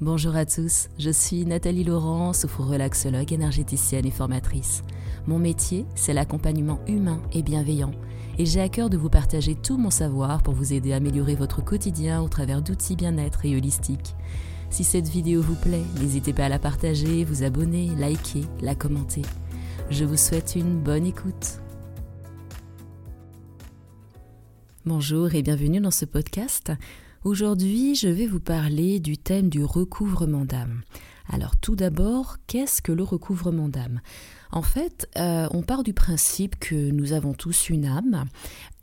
Bonjour à tous, je suis Nathalie Laurent, soufre-relaxologue, énergéticienne et formatrice. Mon métier, c'est l'accompagnement humain et bienveillant, et j'ai à cœur de vous partager tout mon savoir pour vous aider à améliorer votre quotidien au travers d'outils bien-être et holistiques. Si cette vidéo vous plaît, n'hésitez pas à la partager, vous abonner, liker, la commenter. Je vous souhaite une bonne écoute. Bonjour et bienvenue dans ce podcast. Aujourd'hui, je vais vous parler du thème du recouvrement d'âme. Alors tout d'abord, qu'est-ce que le recouvrement d'âme? En fait, euh, on part du principe que nous avons tous une âme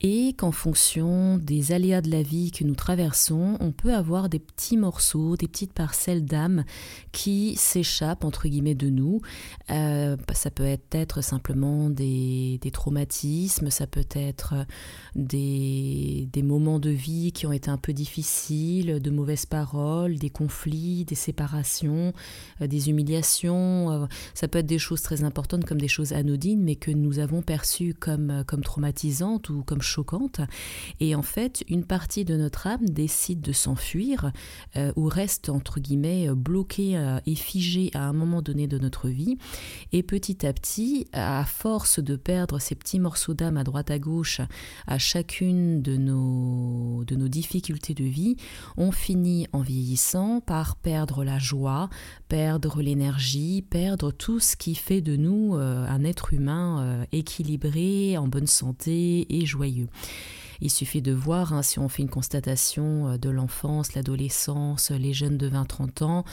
et qu'en fonction des aléas de la vie que nous traversons, on peut avoir des petits morceaux, des petites parcelles d'âme qui s'échappent entre guillemets de nous. Euh, ça peut être simplement des, traumatismes, ça peut être des, moments de vie qui ont été un peu difficiles, de mauvaises paroles, des conflits, des séparations, euh, des humiliations. Ça peut être des choses très importantes comme des choses anodines, mais que nous avons perçues comme, comme traumatisantes ou comme choquante. Et en fait, une partie de notre âme décide de s'enfuir euh, ou reste, entre guillemets, bloquée euh, et figée à un moment donné de notre vie. Et petit à petit, à force de perdre ces petits morceaux d'âme à droite à gauche à chacune de nos, de nos difficultés de vie, on finit en vieillissant par perdre la joie, perdre l'énergie, perdre tout ce qui fait de nous euh, un être humain équilibré, en bonne santé et joyeux. Il suffit de voir, hein, si on fait une constatation euh, de l'enfance, l'adolescence, les jeunes de 20-30 ans,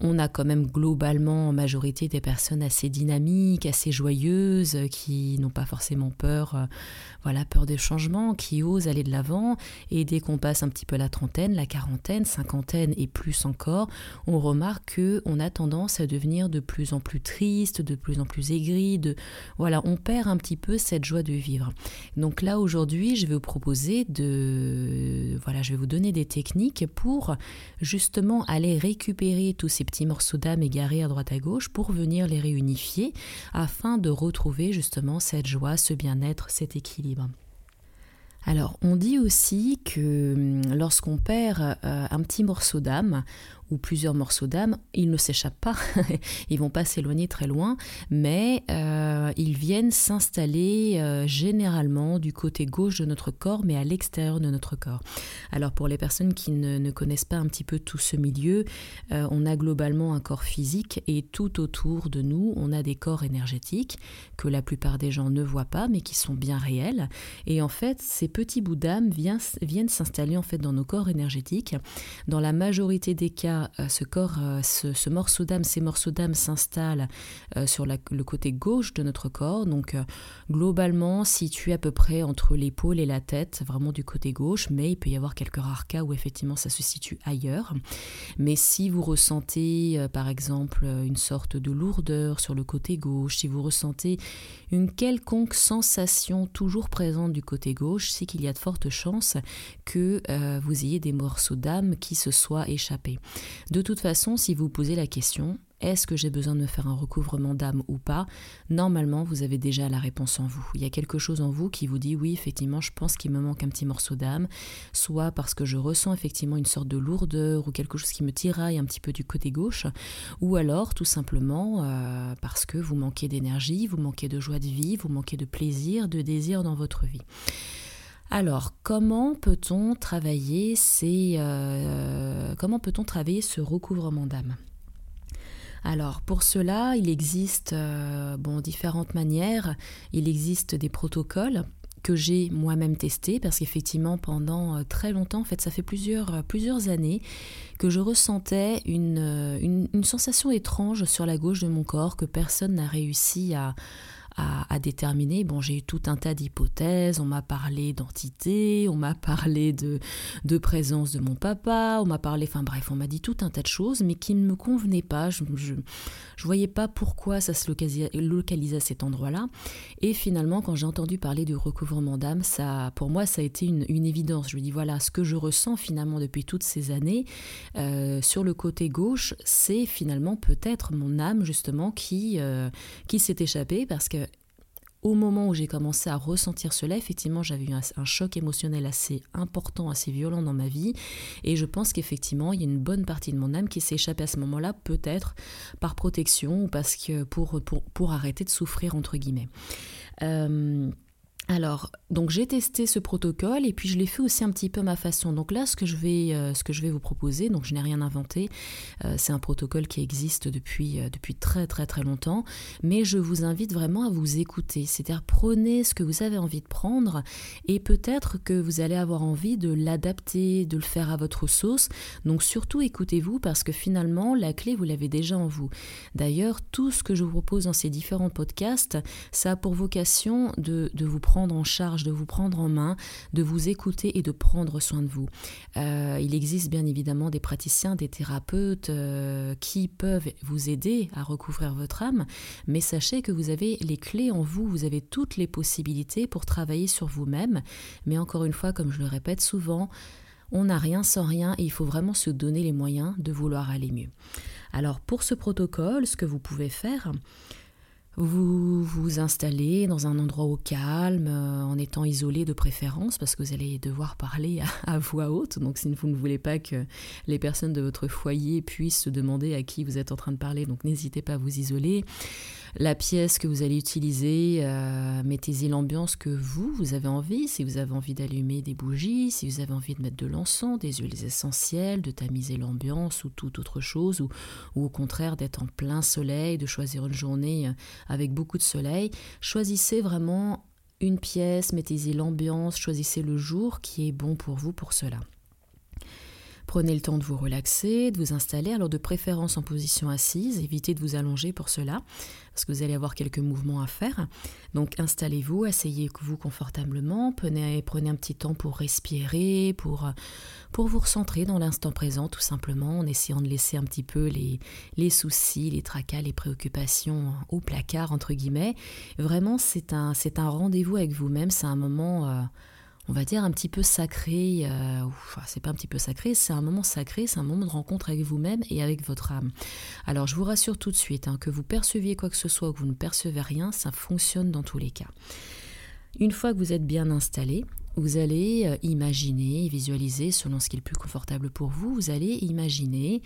on a quand même globalement en majorité des personnes assez dynamiques, assez joyeuses, qui n'ont pas forcément peur, euh, voilà, peur des changements, qui osent aller de l'avant. Et dès qu'on passe un petit peu la trentaine, la quarantaine, cinquantaine et plus encore, on remarque que on a tendance à devenir de plus en plus triste, de plus en plus aigri. Voilà, on perd un petit peu cette joie de vivre. Donc là aujourd'hui, je vais vous proposer de, voilà, je vais vous donner des techniques pour justement aller récupérer tous ces petits morceaux d'âme égarés à droite à gauche pour venir les réunifier afin de retrouver justement cette joie, ce bien-être, cet équilibre. Alors, on dit aussi que hum, lorsqu'on perd euh, un petit morceau d'âme, ou plusieurs morceaux d'âme, ils ne s'échappent pas, ils vont pas s'éloigner très loin, mais euh, ils viennent s'installer euh, généralement du côté gauche de notre corps, mais à l'extérieur de notre corps. Alors pour les personnes qui ne, connaissent pas un petit peu tout ce milieu, euh, on a globalement un corps physique et tout autour de nous, on a des corps énergétiques que la plupart des gens ne voient pas, mais qui sont bien réels. Et en fait, ces petits bouts d'âme viennent s'installer en fait dans nos corps énergétiques. Dans la majorité des cas, euh, euh, ce, morceau d'âme, ces morceaux d'âme s'installent euh, sur le côté gauche de notre corps, donc globalement situé à peu près entre l'épaule et la tête, vraiment du côté gauche, mais il peut y avoir quelques rares cas où effectivement ça se situe ailleurs. Mais si vous ressentez par exemple une sorte de lourdeur sur le côté gauche, si vous ressentez une quelconque sensation toujours présente du côté gauche, c'est qu'il y a de fortes chances que vous ayez des morceaux d'âme qui se soient échappés. De toute façon, si vous posez la question, est-ce que j'ai besoin de me faire un recouvrement d'âme ou pas Normalement, vous avez déjà la réponse en vous. Il y a quelque chose en vous qui vous dit oui, effectivement, je pense qu'il me manque un petit morceau d'âme, soit parce que je ressens effectivement une sorte de lourdeur ou quelque chose qui me tiraille un petit peu du côté gauche, ou alors tout simplement euh, parce que vous manquez d'énergie, vous manquez de joie de vie, vous manquez de plaisir, de désir dans votre vie. Alors, comment peut-on travailler euh, peut-on travailler ce recouvrement d'âme? Alors pour cela, il existe euh, bon, différentes manières. Il existe des protocoles que j'ai moi-même testés parce qu'effectivement pendant euh, très longtemps, en fait ça fait plusieurs, années que je ressentais une sensation étrange sur la gauche de mon corps que personne n'a réussi à, à, déterminer. Bon, j'ai eu tout un tas d'hypothèses. On m'a parlé d'entité, on m'a parlé de, de présence de mon papa, on m'a parlé, enfin bref, on m'a dit tout un tas de choses, mais qui ne me convenaient pas. Je je, je voyais pas pourquoi ça se localisait, à cet endroit-là. Et finalement, quand j'ai entendu parler du recouvrement d'âme, ça, pour moi, ça a été une, une, évidence. Je me dis voilà, ce que je ressens finalement depuis toutes ces années euh, sur le côté gauche, c'est finalement peut-être mon âme justement qui, euh, qui s'est échappée parce que au moment où j'ai commencé à ressentir cela, effectivement, j'avais eu un, choc émotionnel assez important, assez violent dans ma vie. Et je pense qu'effectivement, il y a une bonne partie de mon âme qui s'est échappée à ce moment-là, peut-être par protection ou parce que pour, pour, arrêter de souffrir, entre guillemets. Euh, alors, donc j'ai testé ce protocole et puis je l'ai fait aussi un petit peu à ma façon. Donc là, ce que je vais, euh, ce que je vais vous proposer, donc je n'ai rien inventé, euh, c'est un protocole qui existe depuis, euh, depuis très très très longtemps, mais je vous invite vraiment à vous écouter. C'est-à-dire prenez ce que vous avez envie de prendre et peut-être que vous allez avoir envie de l'adapter, de le faire à votre sauce. Donc surtout écoutez-vous parce que finalement la clé vous l'avez déjà en vous. D'ailleurs, tout ce que je vous propose dans ces différents podcasts, ça a pour vocation de vous prendre en charge, de vous prendre en main, de vous écouter et de prendre soin de vous. Euh, il existe bien évidemment des praticiens, des thérapeutes euh, qui peuvent vous aider à recouvrir votre âme, mais sachez que vous avez les clés en vous, vous avez toutes les possibilités pour travailler sur vous-même. Mais encore une fois, comme je le répète souvent, on n'a rien sans rien et il faut vraiment se donner les moyens de vouloir aller mieux. Alors pour ce protocole, ce que vous pouvez faire, vous vous installez dans un endroit au calme, euh, en étant isolé de préférence, parce que vous allez devoir parler à, voix haute. Donc, si vous ne voulez pas que les personnes de votre foyer puissent se demander à qui vous êtes en train de parler, donc n'hésitez pas à vous isoler la pièce que vous allez utiliser, euh, mettez-y l'ambiance que vous, avez envie. Si vous avez envie d'allumer des bougies, si vous avez envie de mettre de l'encens, des huiles essentielles, de tamiser l'ambiance ou toute autre chose, ou, ou au contraire d'être en plein soleil, de choisir une journée euh, avec beaucoup de soleil, choisissez vraiment une pièce, mettez-y l'ambiance, choisissez le jour qui est bon pour vous pour cela. Prenez le temps de vous relaxer, de vous installer, alors de préférence en position assise, évitez de vous allonger pour cela, parce que vous allez avoir quelques mouvements à faire. Donc installez-vous, asseyez-vous confortablement, prenez, un petit temps pour respirer, pour, vous recentrer dans l'instant présent, tout simplement, en essayant de laisser un petit peu les, les soucis, les tracas, les préoccupations au placard, entre guillemets. Vraiment, c'est un, c'est un rendez-vous avec vous-même, c'est un moment... Euh, on va dire, un petit peu sacré. Euh, c'est pas un petit peu sacré, c'est un moment sacré, c'est un moment de rencontre avec vous-même et avec votre âme. Alors, je vous rassure tout de suite, hein, que vous perceviez quoi que ce soit ou que vous ne percevez rien, ça fonctionne dans tous les cas. Une fois que vous êtes bien installé, vous allez euh, imaginer, visualiser selon ce qui est le plus confortable pour vous, vous allez imaginer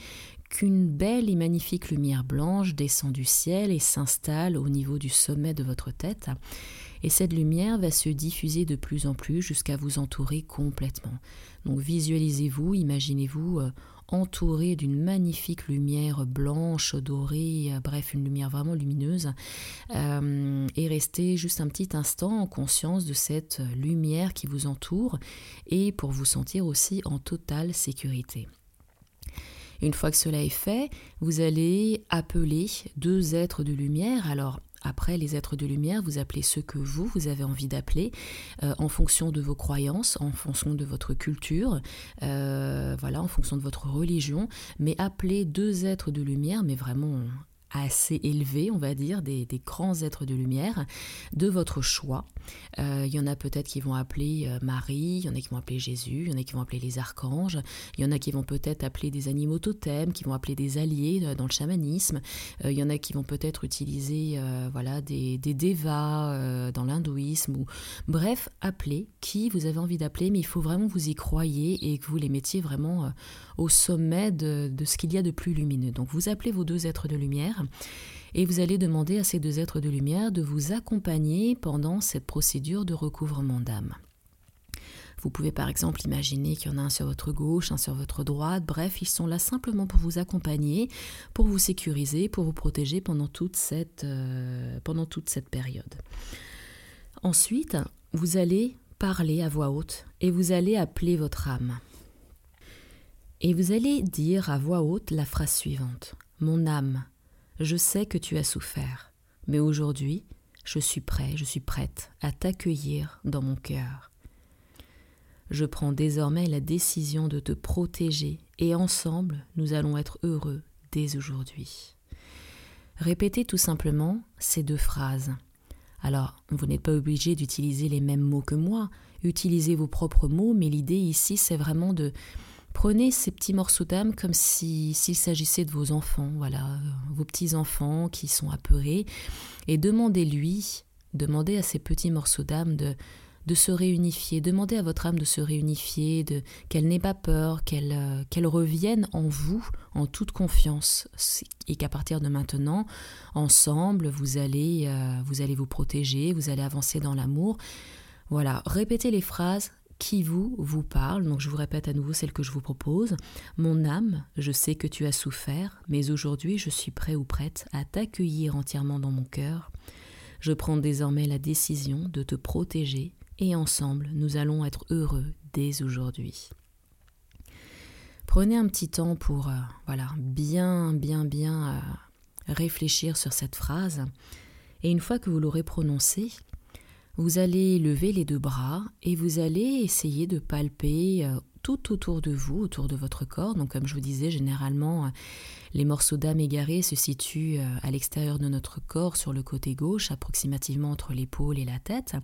qu'une belle et magnifique lumière blanche descend du ciel et s'installe au niveau du sommet de votre tête et cette lumière va se diffuser de plus en plus jusqu'à vous entourer complètement. Donc visualisez-vous, imaginez-vous euh, entouré d'une magnifique lumière blanche, dorée, euh, bref, une lumière vraiment lumineuse, euh, et restez juste un petit instant en conscience de cette lumière qui vous entoure et pour vous sentir aussi en totale sécurité. Une fois que cela est fait, vous allez appeler deux êtres de lumière. Alors, après, les êtres de lumière, vous appelez ceux que vous, vous avez envie d'appeler, euh, en fonction de vos croyances, en fonction de votre culture, euh, voilà, en fonction de votre religion. Mais appelez deux êtres de lumière, mais vraiment assez élevés, on va dire, des, grands êtres de lumière, de votre choix. Euh, il y en a peut-être qui vont appeler euh, Marie, il y en a qui vont appeler Jésus, il y en a qui vont appeler les archanges, il y en a qui vont peut-être appeler des animaux totems, qui vont appeler des alliés euh, dans le chamanisme, il y en a qui vont peut-être utiliser voilà, des, des devas dans l'hindouisme, ou bref, appelez qui vous avez envie d'appeler, mais il faut vraiment vous y croyez et que vous les mettiez vraiment au sommet de, de ce qu'il y a de plus lumineux. Donc vous appelez vos deux êtres de lumière et vous allez demander à ces deux êtres de lumière de vous accompagner pendant cette procédure de recouvrement d'âme. Vous pouvez par exemple imaginer qu'il y en a un sur votre gauche, un sur votre droite, bref, ils sont là simplement pour vous accompagner, pour vous sécuriser, pour vous protéger pendant toute cette, euh, période. Ensuite, vous allez parler à voix haute et vous allez appeler votre âme. Et vous allez dire à voix haute la phrase suivante. Mon âme, je sais que tu as souffert, mais aujourd'hui, je suis prêt, je suis prête à t'accueillir dans mon cœur. Je prends désormais la décision de te protéger et ensemble, nous allons être heureux dès aujourd'hui. Répétez tout simplement ces deux phrases. Alors, vous n'êtes pas obligé d'utiliser les mêmes mots que moi, utilisez vos propres mots, mais l'idée ici, c'est vraiment de Prenez ces petits morceaux d'âme comme s'il s'agissait de vos enfants, voilà, vos petits enfants qui sont apeurés, et demandez-lui Demandez à ces petits morceaux d'âme de, de se réunifier. Demandez à votre âme de se réunifier, de, qu'elle n'ait pas peur, qu'elle, euh, qu'elle revienne en vous en toute confiance. Et qu'à partir de maintenant, ensemble, vous allez, euh, vous allez vous protéger, vous allez avancer dans l'amour. Voilà, répétez les phrases qui vous vous parle. Donc je vous répète à nouveau celle que je vous propose. Mon âme, je sais que tu as souffert, mais aujourd'hui je suis prêt ou prête à t'accueillir entièrement dans mon cœur. Je prends désormais la décision de te protéger et ensemble nous allons être heureux dès aujourd'hui. Prenez un petit temps pour euh, voilà, bien bien bien euh, réfléchir sur cette phrase et une fois que vous l'aurez prononcée, vous allez lever les deux bras et vous allez essayer de palper euh, tout autour de vous, autour de votre corps. Donc comme je vous disais, généralement, euh, les morceaux d'âme égarés se situent euh, à l'extérieur de notre corps, sur le côté gauche, approximativement entre l'épaule et la tête.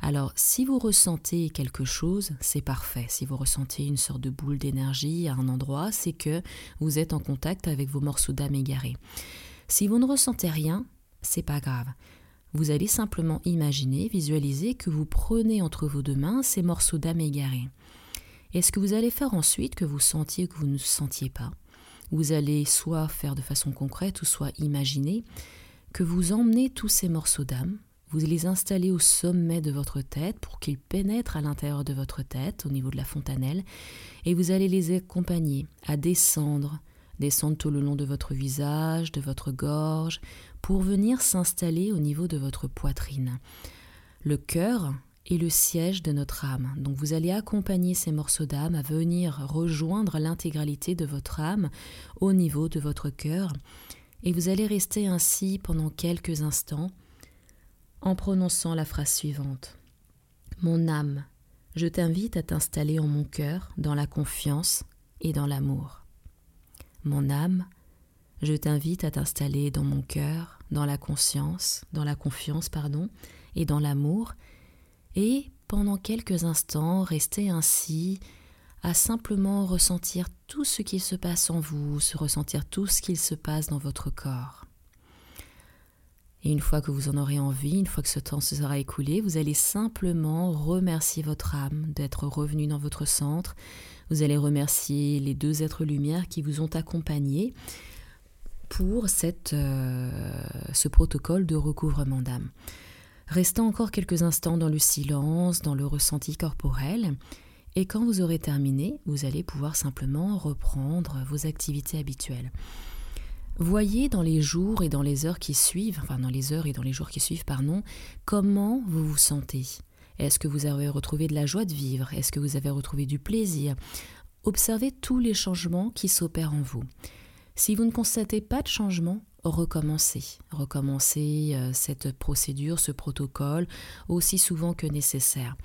Alors si vous ressentez quelque chose, c'est parfait. Si vous ressentez une sorte de boule d'énergie à un endroit, c'est que vous êtes en contact avec vos morceaux d'âme égarés. Si vous ne ressentez rien, c'est pas grave. Vous allez simplement imaginer, visualiser que vous prenez entre vos deux mains ces morceaux d'âme égarés. Et ce que vous allez faire ensuite, que vous sentiez que vous ne sentiez pas, vous allez soit faire de façon concrète ou soit imaginer que vous emmenez tous ces morceaux d'âme, vous les installez au sommet de votre tête pour qu'ils pénètrent à l'intérieur de votre tête, au niveau de la fontanelle, et vous allez les accompagner à descendre, descendre tout le long de votre visage, de votre gorge, pour venir s'installer au niveau de votre poitrine. Le cœur est le siège de notre âme. Donc vous allez accompagner ces morceaux d'âme à venir rejoindre l'intégralité de votre âme au niveau de votre cœur. Et vous allez rester ainsi pendant quelques instants en prononçant la phrase suivante. Mon âme, je t'invite à t'installer en mon cœur dans la confiance et dans l'amour. Mon âme, je t'invite à t'installer dans mon cœur, dans la conscience, dans la confiance, pardon, et dans l'amour, et pendant quelques instants, rester ainsi, à simplement ressentir tout ce qui se passe en vous, se ressentir tout ce qu'il se passe dans votre corps. Et une fois que vous en aurez envie, une fois que ce temps se sera écoulé, vous allez simplement remercier votre âme d'être revenu dans votre centre, vous allez remercier les deux êtres lumière qui vous ont accompagné pour cette, euh, ce protocole de recouvrement d'âme. Restez encore quelques instants dans le silence, dans le ressenti corporel, et quand vous aurez terminé, vous allez pouvoir simplement reprendre vos activités habituelles. Voyez dans les jours et dans les heures qui suivent, enfin dans les heures et dans les jours qui suivent, pardon, comment vous vous sentez. Est-ce que vous avez retrouvé de la joie de vivre? Est-ce que vous avez retrouvé du plaisir? Observez tous les changements qui s'opèrent en vous. Si vous ne constatez pas de changement, recommencez. Recommencez euh, cette procédure, ce protocole, aussi souvent que nécessaire.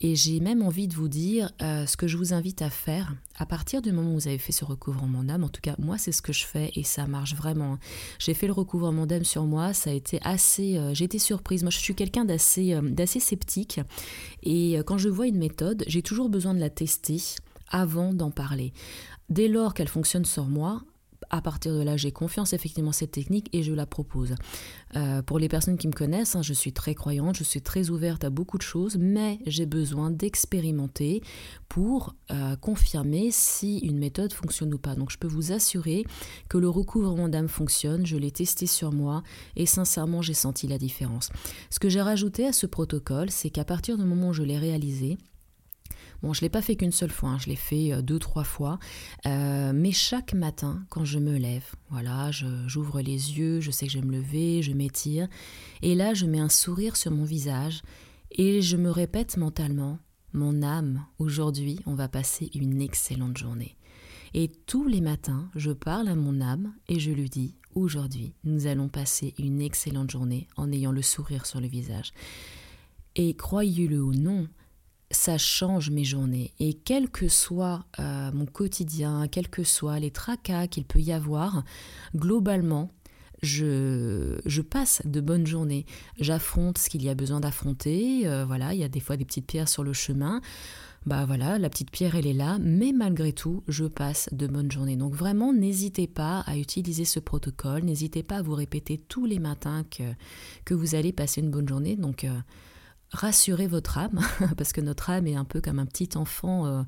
Et j'ai même envie de vous dire euh, ce que je vous invite à faire à partir du moment où vous avez fait ce recouvrement d'âme. En tout cas, moi, c'est ce que je fais et ça marche vraiment. J'ai fait le recouvrement d'âme sur moi, ça a été assez. Euh, j'ai été surprise. Moi, je suis quelqu'un d'assez, d'assez sceptique et quand je vois une méthode, j'ai toujours besoin de la tester avant d'en parler. Dès lors qu'elle fonctionne sur moi, à partir de là, j'ai confiance effectivement en cette technique et je la propose. Euh, pour les personnes qui me connaissent, hein, je suis très croyante, je suis très ouverte à beaucoup de choses, mais j'ai besoin d'expérimenter pour euh, confirmer si une méthode fonctionne ou pas. Donc je peux vous assurer que le recouvrement d'âme fonctionne, je l'ai testé sur moi et sincèrement j'ai senti la différence. Ce que j'ai rajouté à ce protocole, c'est qu'à partir du moment où je l'ai réalisé, Bon, je ne l'ai pas fait qu'une seule fois, hein, je l'ai fait euh, deux, trois fois. Euh, mais chaque matin, quand je me lève, voilà, j'ouvre les yeux, je sais que je vais me lever, je m'étire. Et là, je mets un sourire sur mon visage et je me répète mentalement Mon âme, aujourd'hui, on va passer une excellente journée. Et tous les matins, je parle à mon âme et je lui dis Aujourd'hui, nous allons passer une excellente journée en ayant le sourire sur le visage. Et croyez-le ou non, ça change mes journées. Et quel que soit euh, mon quotidien, quels que soient les tracas qu'il peut y avoir, globalement, je, je, passe de bonnes journées. J'affronte ce qu'il y a besoin d'affronter. Euh, voilà, il y a des fois des petites pierres sur le chemin. bah voilà, la petite pierre elle est là, mais malgré tout, je passe de bonnes journées. Donc vraiment, n'hésitez pas à utiliser ce protocole, n'hésitez pas à vous répéter tous les matins que, que vous allez passer une bonne journée. Donc euh, rassurez votre âme, parce que notre âme est un peu comme un petit enfant. Euh,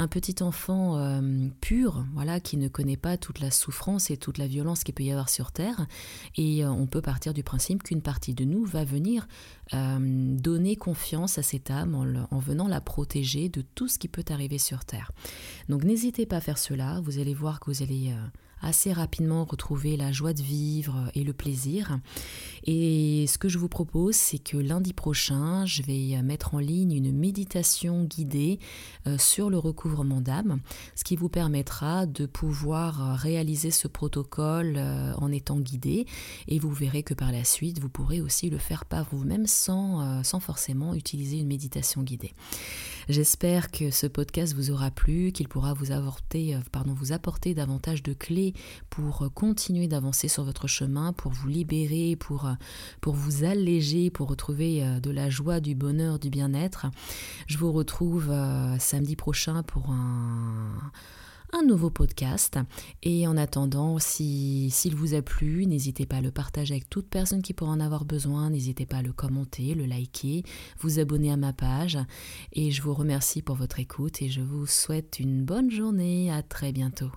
un petit enfant euh, pur, voilà, qui ne connaît pas toute la souffrance et toute la violence qu'il peut y avoir sur Terre. Et euh, on peut partir du principe qu'une partie de nous va venir donner confiance à cette âme en, venant la protéger de tout ce qui peut arriver sur Terre. Donc n'hésitez pas à faire cela, vous allez voir que vous allez assez rapidement retrouver la joie de vivre et le plaisir. Et ce que je vous propose, c'est que lundi prochain, je vais mettre en ligne une méditation guidée euh, sur le recouvrement d'âme, ce qui vous permettra de pouvoir réaliser ce protocole euh, en étant guidé. Et vous verrez que par la suite, vous pourrez aussi le faire par vous-même sans, euh, sans forcément utiliser une méditation guidée. J'espère que ce podcast vous aura plu, qu'il pourra vous apporter, euh, pardon, vous apporter davantage de clés pour euh, continuer d'avancer sur votre chemin, pour vous libérer, pour, euh, pour vous alléger, pour retrouver de la joie, du bonheur, du bien-être. Je vous retrouve samedi prochain pour un un nouveau podcast. Et en attendant, si s'il vous a plu, n'hésitez pas à le partager avec toute personne qui pourra en avoir besoin. N'hésitez pas à le commenter, le liker, vous abonner à ma page. Et je vous remercie pour votre écoute et je vous souhaite une bonne journée. À très bientôt.